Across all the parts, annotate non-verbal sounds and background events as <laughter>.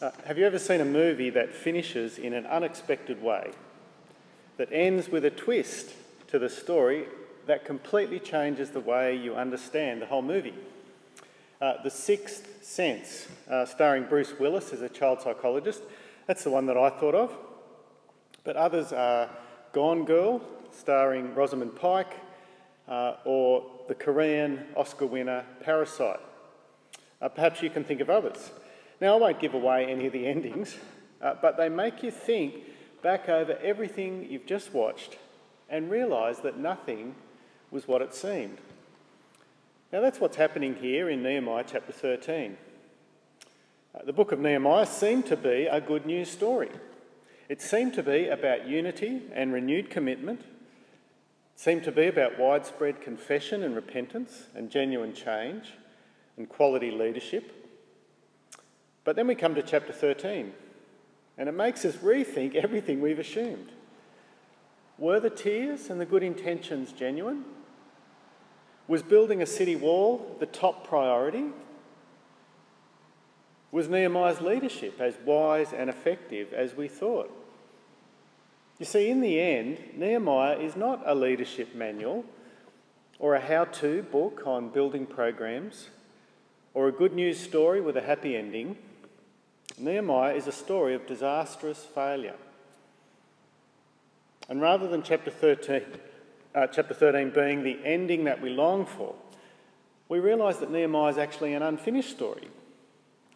Uh, have you ever seen a movie that finishes in an unexpected way, that ends with a twist to the story that completely changes the way you understand the whole movie? Uh, the Sixth Sense, uh, starring Bruce Willis as a child psychologist, that's the one that I thought of. But others are Gone Girl, starring Rosamund Pike, uh, or the Korean Oscar winner Parasite. Uh, perhaps you can think of others. Now, I won't give away any of the endings, uh, but they make you think back over everything you've just watched and realise that nothing was what it seemed. Now, that's what's happening here in Nehemiah chapter 13. Uh, the book of Nehemiah seemed to be a good news story. It seemed to be about unity and renewed commitment. It seemed to be about widespread confession and repentance and genuine change and quality leadership. But then we come to chapter 13, and it makes us rethink everything we've assumed. Were the tears and the good intentions genuine? Was building a city wall the top priority? Was Nehemiah's leadership as wise and effective as we thought? You see, in the end, Nehemiah is not a leadership manual or a how to book on building programs or a good news story with a happy ending. Nehemiah is a story of disastrous failure. And rather than chapter 13, uh, chapter 13 being the ending that we long for, we realise that Nehemiah is actually an unfinished story.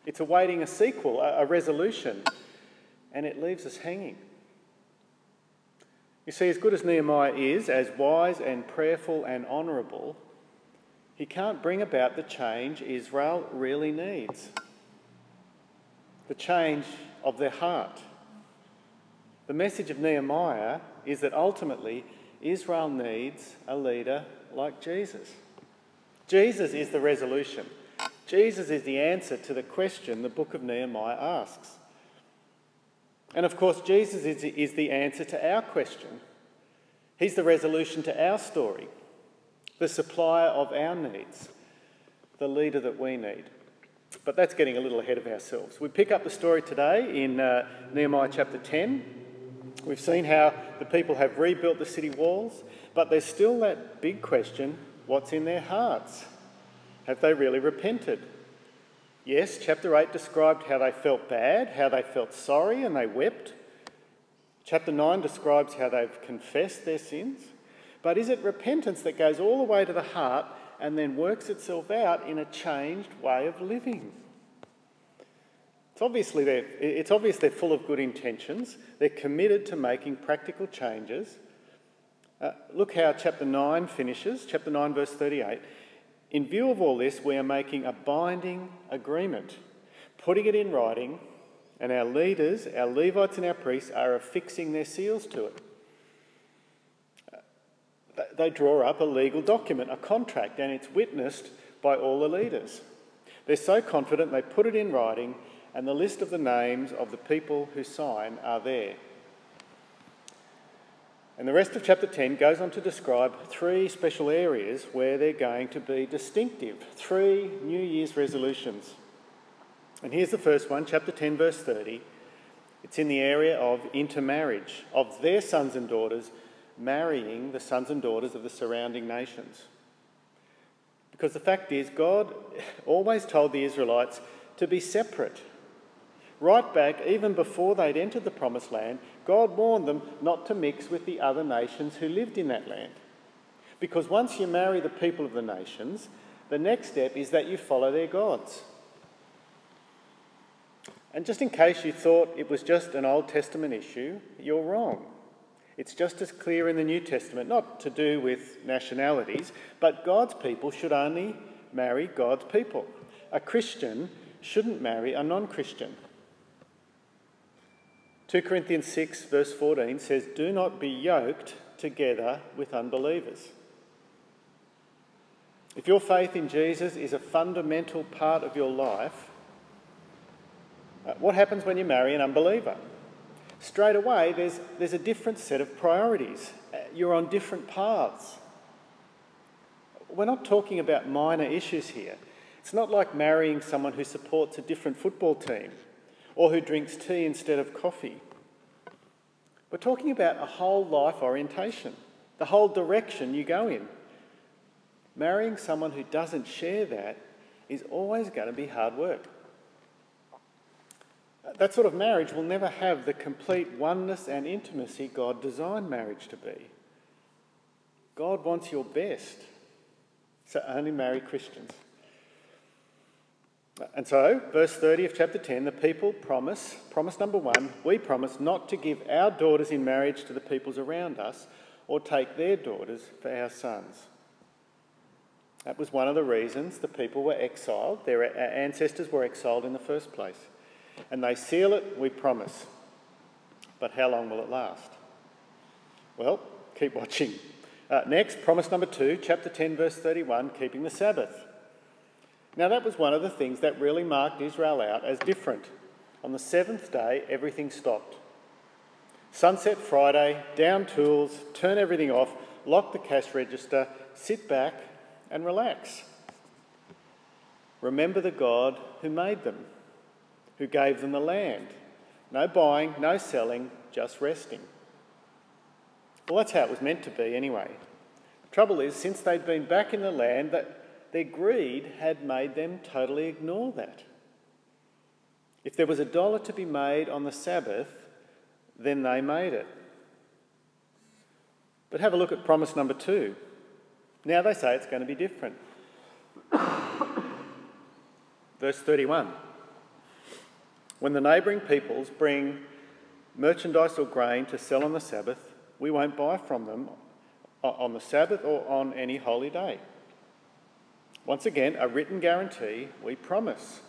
It's awaiting a sequel, a, a resolution, and it leaves us hanging. You see, as good as Nehemiah is, as wise and prayerful and honourable, he can't bring about the change Israel really needs the change of their heart. The message of Nehemiah is that ultimately Israel needs a leader like Jesus. Jesus is the resolution. Jesus is the answer to the question the book of Nehemiah asks. And of course, Jesus is, is the answer to our question. He's the resolution to our story, the supplier of our needs, the leader that we need. But that's getting a little ahead of ourselves. We pick up the story today in uh, Nehemiah chapter 10. We've seen how the people have rebuilt the city walls, but there's still that big question what's in their hearts? Have they really repented? Yes, chapter 8 described how they felt bad, how they felt sorry, and they wept. Chapter 9 describes how they've confessed their sins. But is it repentance that goes all the way to the heart and then works itself out in a changed way of living. It's, obviously they're, it's obvious they're full of good intentions. They're committed to making practical changes. Uh, look how chapter 9 finishes, chapter 9, verse 38. In view of all this, we are making a binding agreement, putting it in writing, and our leaders, our Levites and our priests, are affixing their seals to it they draw up a legal document, a contract, and it's witnessed by all the leaders. They're so confident they put it in writing, and the list of the names of the people who sign are there. And the rest of chapter 10 goes on to describe three special areas where they're going to be distinctive, three New Year's resolutions. And here's the first one, chapter 10, verse 30. It's in the area of intermarriage, of their sons and daughters marrying the sons and daughters of the surrounding nations. Because the fact is, God always told the Israelites to be separate. Right back, even before they'd entered the promised land, God warned them not to mix with the other nations who lived in that land. Because once you marry the people of the nations, the next step is that you follow their gods. And just in case you thought it was just an Old Testament issue, you're wrong. It's just as clear in the New Testament, not to do with nationalities, but God's people should only marry God's people. A Christian shouldn't marry a non Christian. 2 Corinthians 6, verse 14 says, Do not be yoked together with unbelievers. If your faith in Jesus is a fundamental part of your life, uh, what happens when you marry an unbeliever? Straight away there's, there's a different set of priorities. Uh, you're on different paths. We're not talking about minor issues here. It's not like marrying someone who supports a different football team or who drinks tea instead of coffee. We're talking about a whole life orientation, the whole direction you go in. Marrying someone who doesn't share that is always going to be hard work. That sort of marriage will never have the complete oneness and intimacy God designed marriage to be. God wants your best, so only marry Christians. And so, verse 30 of chapter 10, the people promise, promise number one, we promise not to give our daughters in marriage to the peoples around us or take their daughters for our sons. That was one of the reasons the people were exiled. Their uh, ancestors were exiled in the first place. And they seal it, we promise. But how long will it last? Well, keep <laughs> watching. Uh, next, promise number two, chapter 10, verse 31, keeping the Sabbath. Now, that was one of the things that really marked Israel out as different. On the seventh day, everything stopped. Sunset Friday, down tools, turn everything off, lock the cash register, sit back and relax. Remember the God who made them, who gave them the land. No buying, no selling, just resting. Well, that's how it was meant to be anyway. The trouble is, since they'd been back in the land, that their greed had made them totally ignore that. If there was a dollar to be made on the Sabbath, then they made it. But have a look at promise number two. Now they say it's going to be different. <coughs> Verse 31 When the neighbouring peoples bring merchandise or grain to sell on the Sabbath, we won't buy from them on the Sabbath or on any holy day. Once again, a written guarantee, we promise.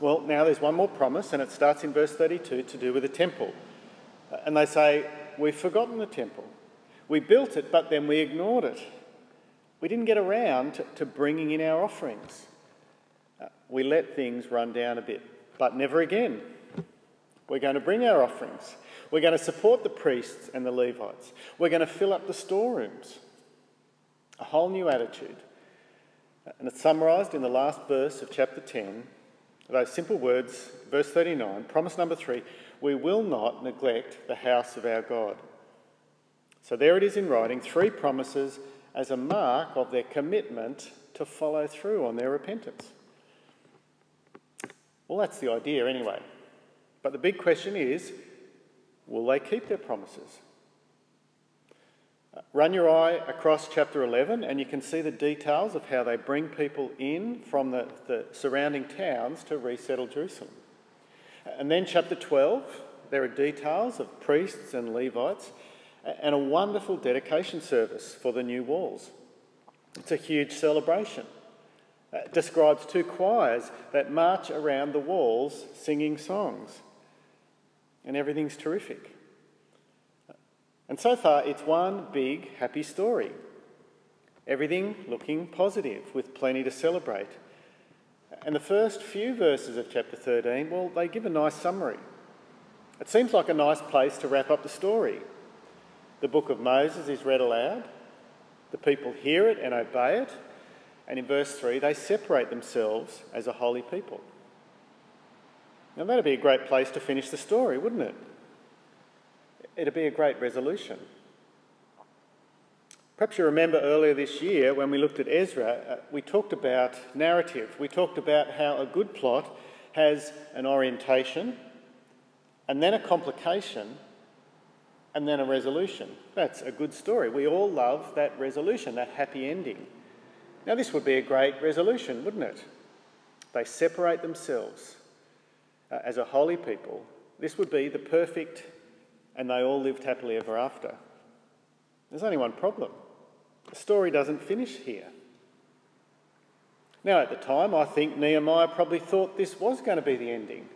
Well, now there's one more promise, and it starts in verse 32 to do with the temple. Uh, and they say, We've forgotten the temple. We built it, but then we ignored it. We didn't get around to, to bringing in our offerings. We let things run down a bit, but never again. We're going to bring our offerings. We're going to support the priests and the Levites. We're going to fill up the storerooms a whole new attitude. And it's summarised in the last verse of chapter 10. Those simple words, verse 39, promise number three we will not neglect the house of our God. So there it is in writing three promises as a mark of their commitment to follow through on their repentance. Well, that's the idea anyway. But the big question is will they keep their promises? Uh, run your eye across chapter 11 and you can see the details of how they bring people in from the, the surrounding towns to resettle Jerusalem. And then chapter 12, there are details of priests and Levites and a wonderful dedication service for the new walls. It's a huge celebration. It describes two choirs that march around the walls singing songs. And everything's terrific. And so far, it's one big happy story. Everything looking positive, with plenty to celebrate. And the first few verses of chapter 13, well, they give a nice summary. It seems like a nice place to wrap up the story. The book of Moses is read aloud, the people hear it and obey it, and in verse 3, they separate themselves as a holy people. Now, that'd be a great place to finish the story, wouldn't it? it'd be a great resolution. Perhaps you remember earlier this year when we looked at Ezra, uh, we talked about narrative. We talked about how a good plot has an orientation, and then a complication, and then a resolution. That's a good story. We all love that resolution, that happy ending. Now, this would be a great resolution, wouldn't it? They separate themselves uh, as a holy people. This would be the perfect and they all lived happily ever after. There's only one problem the story doesn't finish here. Now, at the time, I think Nehemiah probably thought this was going to be the ending.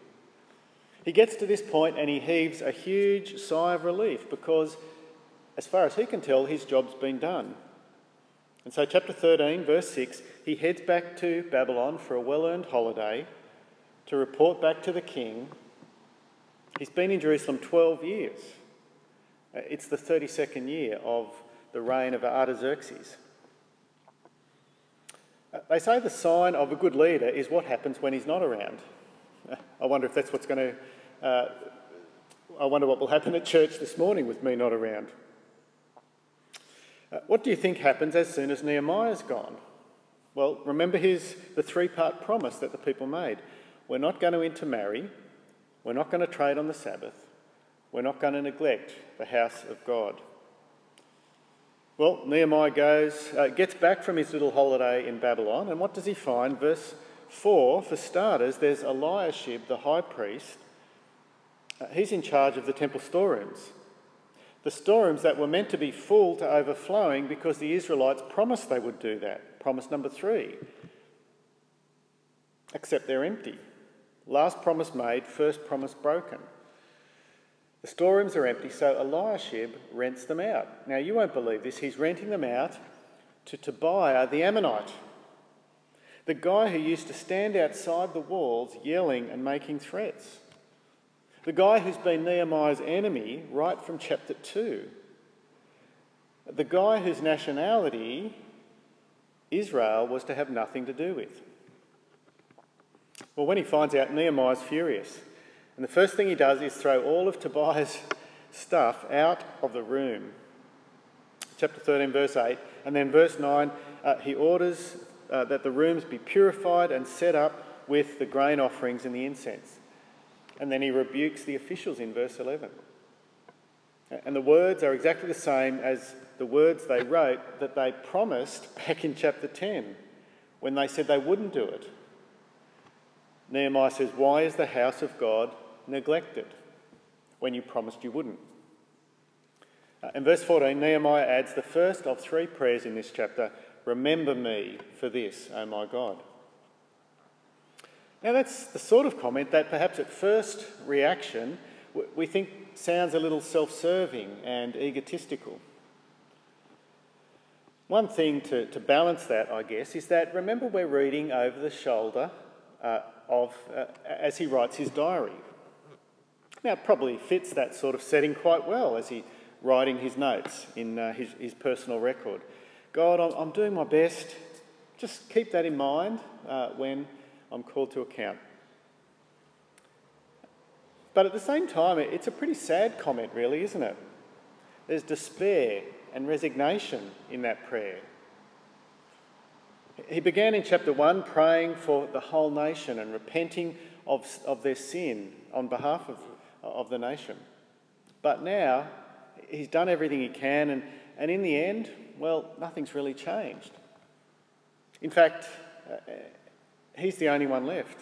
He gets to this point and he heaves a huge sigh of relief because, as far as he can tell, his job's been done. And so, chapter 13, verse 6, he heads back to Babylon for a well earned holiday to report back to the king He's been in Jerusalem 12 years. Uh, it's the 32nd year of the reign of Artaxerxes. Uh, they say the sign of a good leader is what happens when he's not around. <laughs> I wonder if that's what's going to. Uh, I wonder what will happen at church this morning with me not around. Uh, what do you think happens as soon as Nehemiah's gone? Well, remember his, the three part promise that the people made. We're not going to intermarry, we're not going to trade on the Sabbath, we're not going to neglect the house of God. Well, Nehemiah goes, uh, gets back from his little holiday in Babylon, and what does he find? Verse 4, for starters, there's Eliashib, the high priest. Uh, he's in charge of the temple storerooms. The storerooms that were meant to be full to overflowing because the Israelites promised they would do that. Promise number three. Except they're empty. Last promise made, first promise broken. The storerooms are empty, so Eliashib rents them out. Now, you won't believe this. He's renting them out to Tobiah the Ammonite, the guy who used to stand outside the walls yelling and making threats, the guy who's been Nehemiah's enemy right from chapter 2, the guy whose nationality Israel was to have nothing to do with. Well, when he finds out, Nehemiah's furious. And the first thing he does is throw all of Tobiah's stuff out of the room. Chapter 13, verse 8. And then verse 9, uh, he orders uh, that the rooms be purified and set up with the grain offerings and the incense. And then he rebukes the officials in verse 11. And the words are exactly the same as the words they wrote that they promised back in chapter 10 when they said they wouldn't do it. Nehemiah says, Why is the house of God neglected when you promised you wouldn't. Uh, in verse 14, Nehemiah adds the first of three prayers in this chapter Remember me for this, O my God. Now, that's the sort of comment that perhaps at first reaction we think sounds a little self serving and egotistical. One thing to, to balance that, I guess, is that remember we're reading over the shoulder uh, of, uh, as he writes his diary. Now, probably fits that sort of setting quite well as he writing his notes in uh, his, his personal record. God, I'm, I'm, doing my best. Just keep that in mind uh, when I'm called to account. But at the same time, it's a pretty sad comment, really, isn't it? There's despair and resignation in that prayer. He began in chapter 1 praying for the whole nation and repenting of, of their sin on behalf of of the nation. But now he's done everything he can, and, and in the end, well, nothing's really changed. In fact, he's the only one left.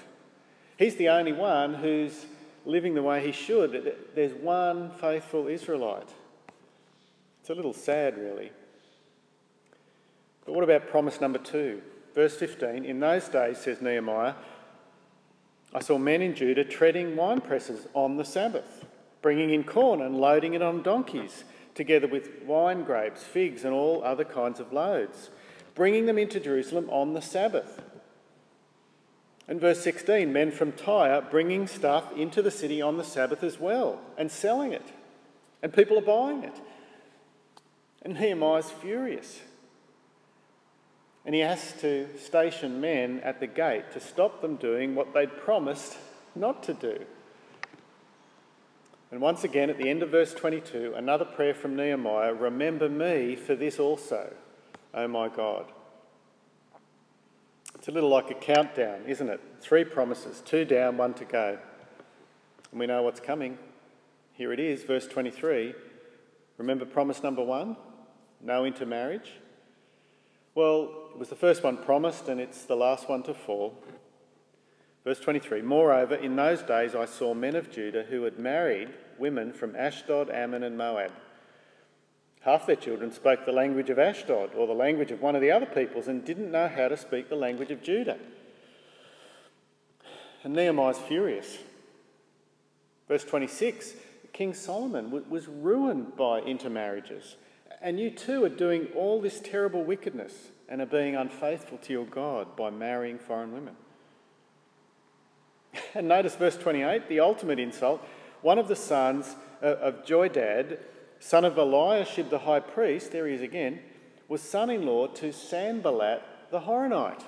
He's the only one who's living the way he should. There's one faithful Israelite. It's a little sad, really. But what about promise number two? Verse 15 In those days, says Nehemiah, I saw men in Judah treading wine presses on the Sabbath, bringing in corn and loading it on donkeys, together with wine grapes, figs, and all other kinds of loads, bringing them into Jerusalem on the Sabbath. And verse 16 men from Tyre bringing stuff into the city on the Sabbath as well and selling it. And people are buying it. And Nehemiah's furious. And he has to station men at the gate to stop them doing what they'd promised not to do. And once again, at the end of verse 22, another prayer from Nehemiah Remember me for this also, O my God. It's a little like a countdown, isn't it? Three promises, two down, one to go. And we know what's coming. Here it is, verse 23. Remember promise number one? No intermarriage. Well, it was the first one promised, and it's the last one to fall. Verse 23 Moreover, in those days I saw men of Judah who had married women from Ashdod, Ammon, and Moab. Half their children spoke the language of Ashdod or the language of one of the other peoples and didn't know how to speak the language of Judah. And Nehemiah's furious. Verse 26 King Solomon was ruined by intermarriages. And you too are doing all this terrible wickedness and are being unfaithful to your God by marrying foreign women. <laughs> And notice verse 28, the ultimate insult. One of the sons of Joiada, son of Eliashib the high priest, there he is again, was son in law to Sanballat the Horonite.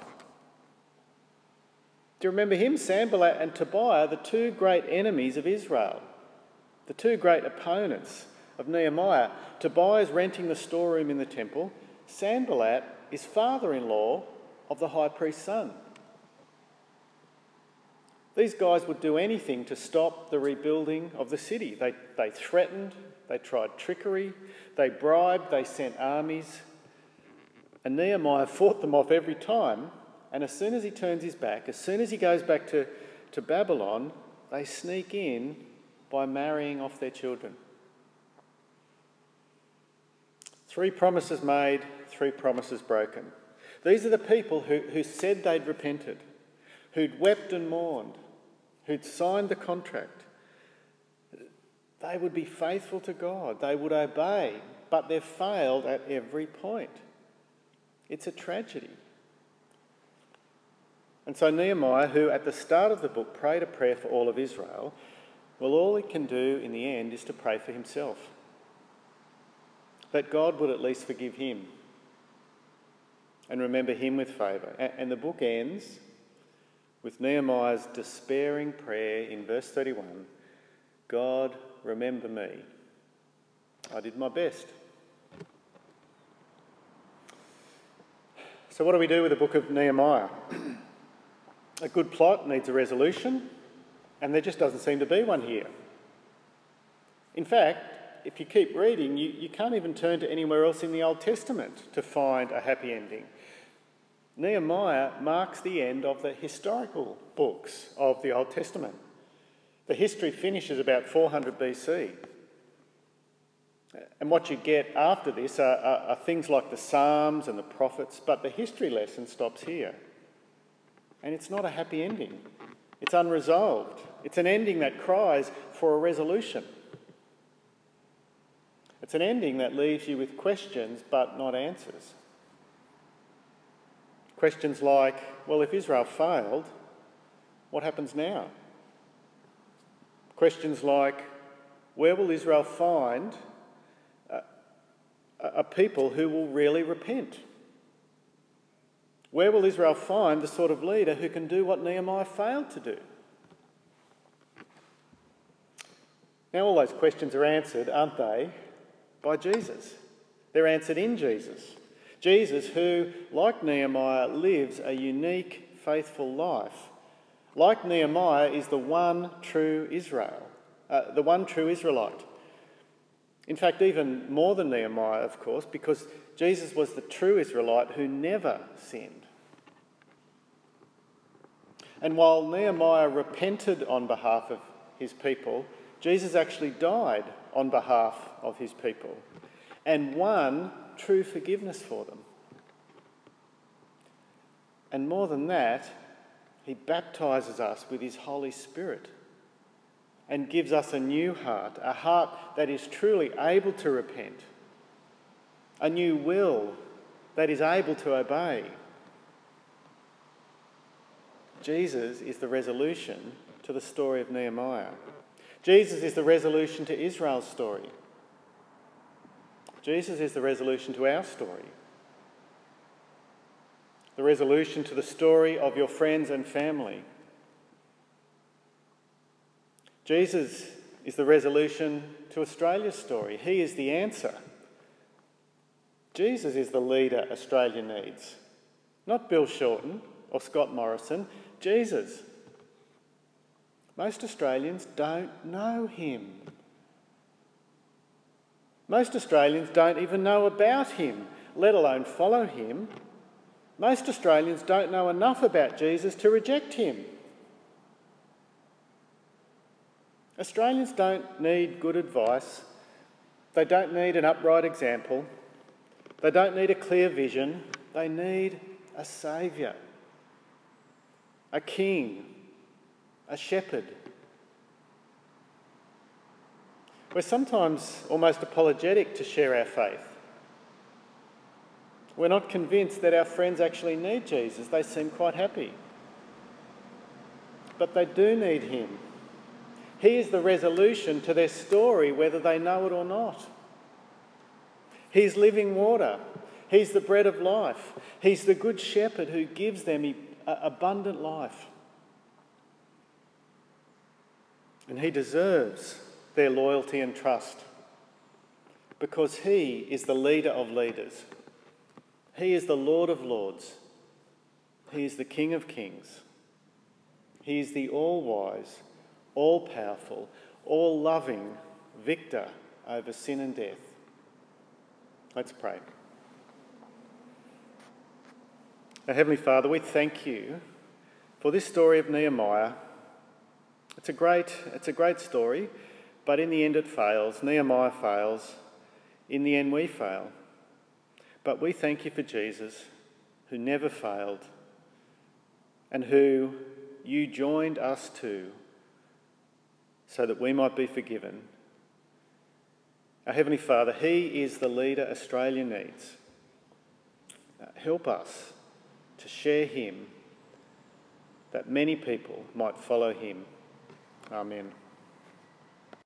Do you remember him? Sanballat and Tobiah, the two great enemies of Israel, the two great opponents of Nehemiah. Tobiah is renting the storeroom in the temple. Sanballat is father in law of the high priest's son. These guys would do anything to stop the rebuilding of the city. They, they threatened, they tried trickery, they bribed, they sent armies. And Nehemiah <laughs> fought them off every time. And as soon as he turns his back, as soon as he goes back to, to Babylon, they sneak in by marrying off their children. Three promises made, three promises broken. These are the people who, who said they'd repented, who'd wept and mourned, who'd signed the contract. They would be faithful to God, they would obey, but they've failed at every point. It's a tragedy. And so Nehemiah, who at the start of the book prayed a prayer for all of Israel, well, all he can do in the end is to pray for himself. That God would at least forgive him and remember him with favour. And the book ends with Nehemiah's despairing prayer in verse 31 God, remember me. I did my best. So, what do we do with the book of Nehemiah? <clears throat> a good plot needs a resolution, and there just doesn't seem to be one here. In fact, if you keep reading, you, you can't even turn to anywhere else in the Old Testament to find a happy ending. Nehemiah marks the end of the historical books of the Old Testament. The history finishes about 400 BC. And what you get after this are, are, are, things like the Psalms and the prophets, but the history lesson stops here. And it's not a happy ending, it's unresolved. It's an ending that cries for a resolution. It's an ending that leaves you with questions but not answers. Questions like, well, if Israel failed, what happens now? Questions like, where will Israel find a, a people who will really repent? Where will Israel find the sort of leader who can do what Nehemiah failed to do? Now, all those questions are answered, aren't they, by Jesus? They're answered in Jesus. Jesus, who, like Nehemiah, lives a unique, faithful life. Like Nehemiah, is the one true Israel, uh, the one true Israelite. In fact, even more than Nehemiah, of course, because Jesus was the true Israelite who never sinned. And while Nehemiah repented on behalf of his people, Jesus actually died on behalf of his people and won true forgiveness for them. And more than that, he baptizes us with his Holy Spirit and gives us a new heart, a heart that is truly able to repent, a new will that is able to obey. Jesus is the resolution to the story of Nehemiah. Jesus is the resolution to Israel's story. Jesus is the resolution to our story. The resolution to the story of your friends and family. Jesus is the resolution to Australia's story. He is the answer. Jesus is the leader Australia needs. Not Bill Shorten or Scott Morrison, Jesus. Most Australians don't know him. Most Australians don't even know about him, let alone follow him. Most Australians don't know enough about Jesus to reject him. Australians don't need good advice. They don't need an upright example. They don't need a clear vision. They need a saviour, a king, a shepherd, We're sometimes almost apologetic to share our faith. We're not convinced that our friends actually need Jesus. They seem quite happy. But they do need him. He is the resolution to their story, whether they know it or not. He's living water. He's the bread of life. He's the good shepherd who gives them abundant life. And he deserves their loyalty and trust because he is the leader of leaders. He is the Lord of lords. He is the King of kings. He is the all wise, all powerful, all loving victor over sin and death. Let's pray. Our Heavenly Father, we thank you for this story of Nehemiah. It's a great, it's a great story, but in the end it fails. Nehemiah fails. In the end, we fail. But we thank you for Jesus, who never failed and who you joined us to so that we might be forgiven. Our Heavenly Father, He is the leader Australia needs. Uh, help us to share Him that many people might follow Him. Amen.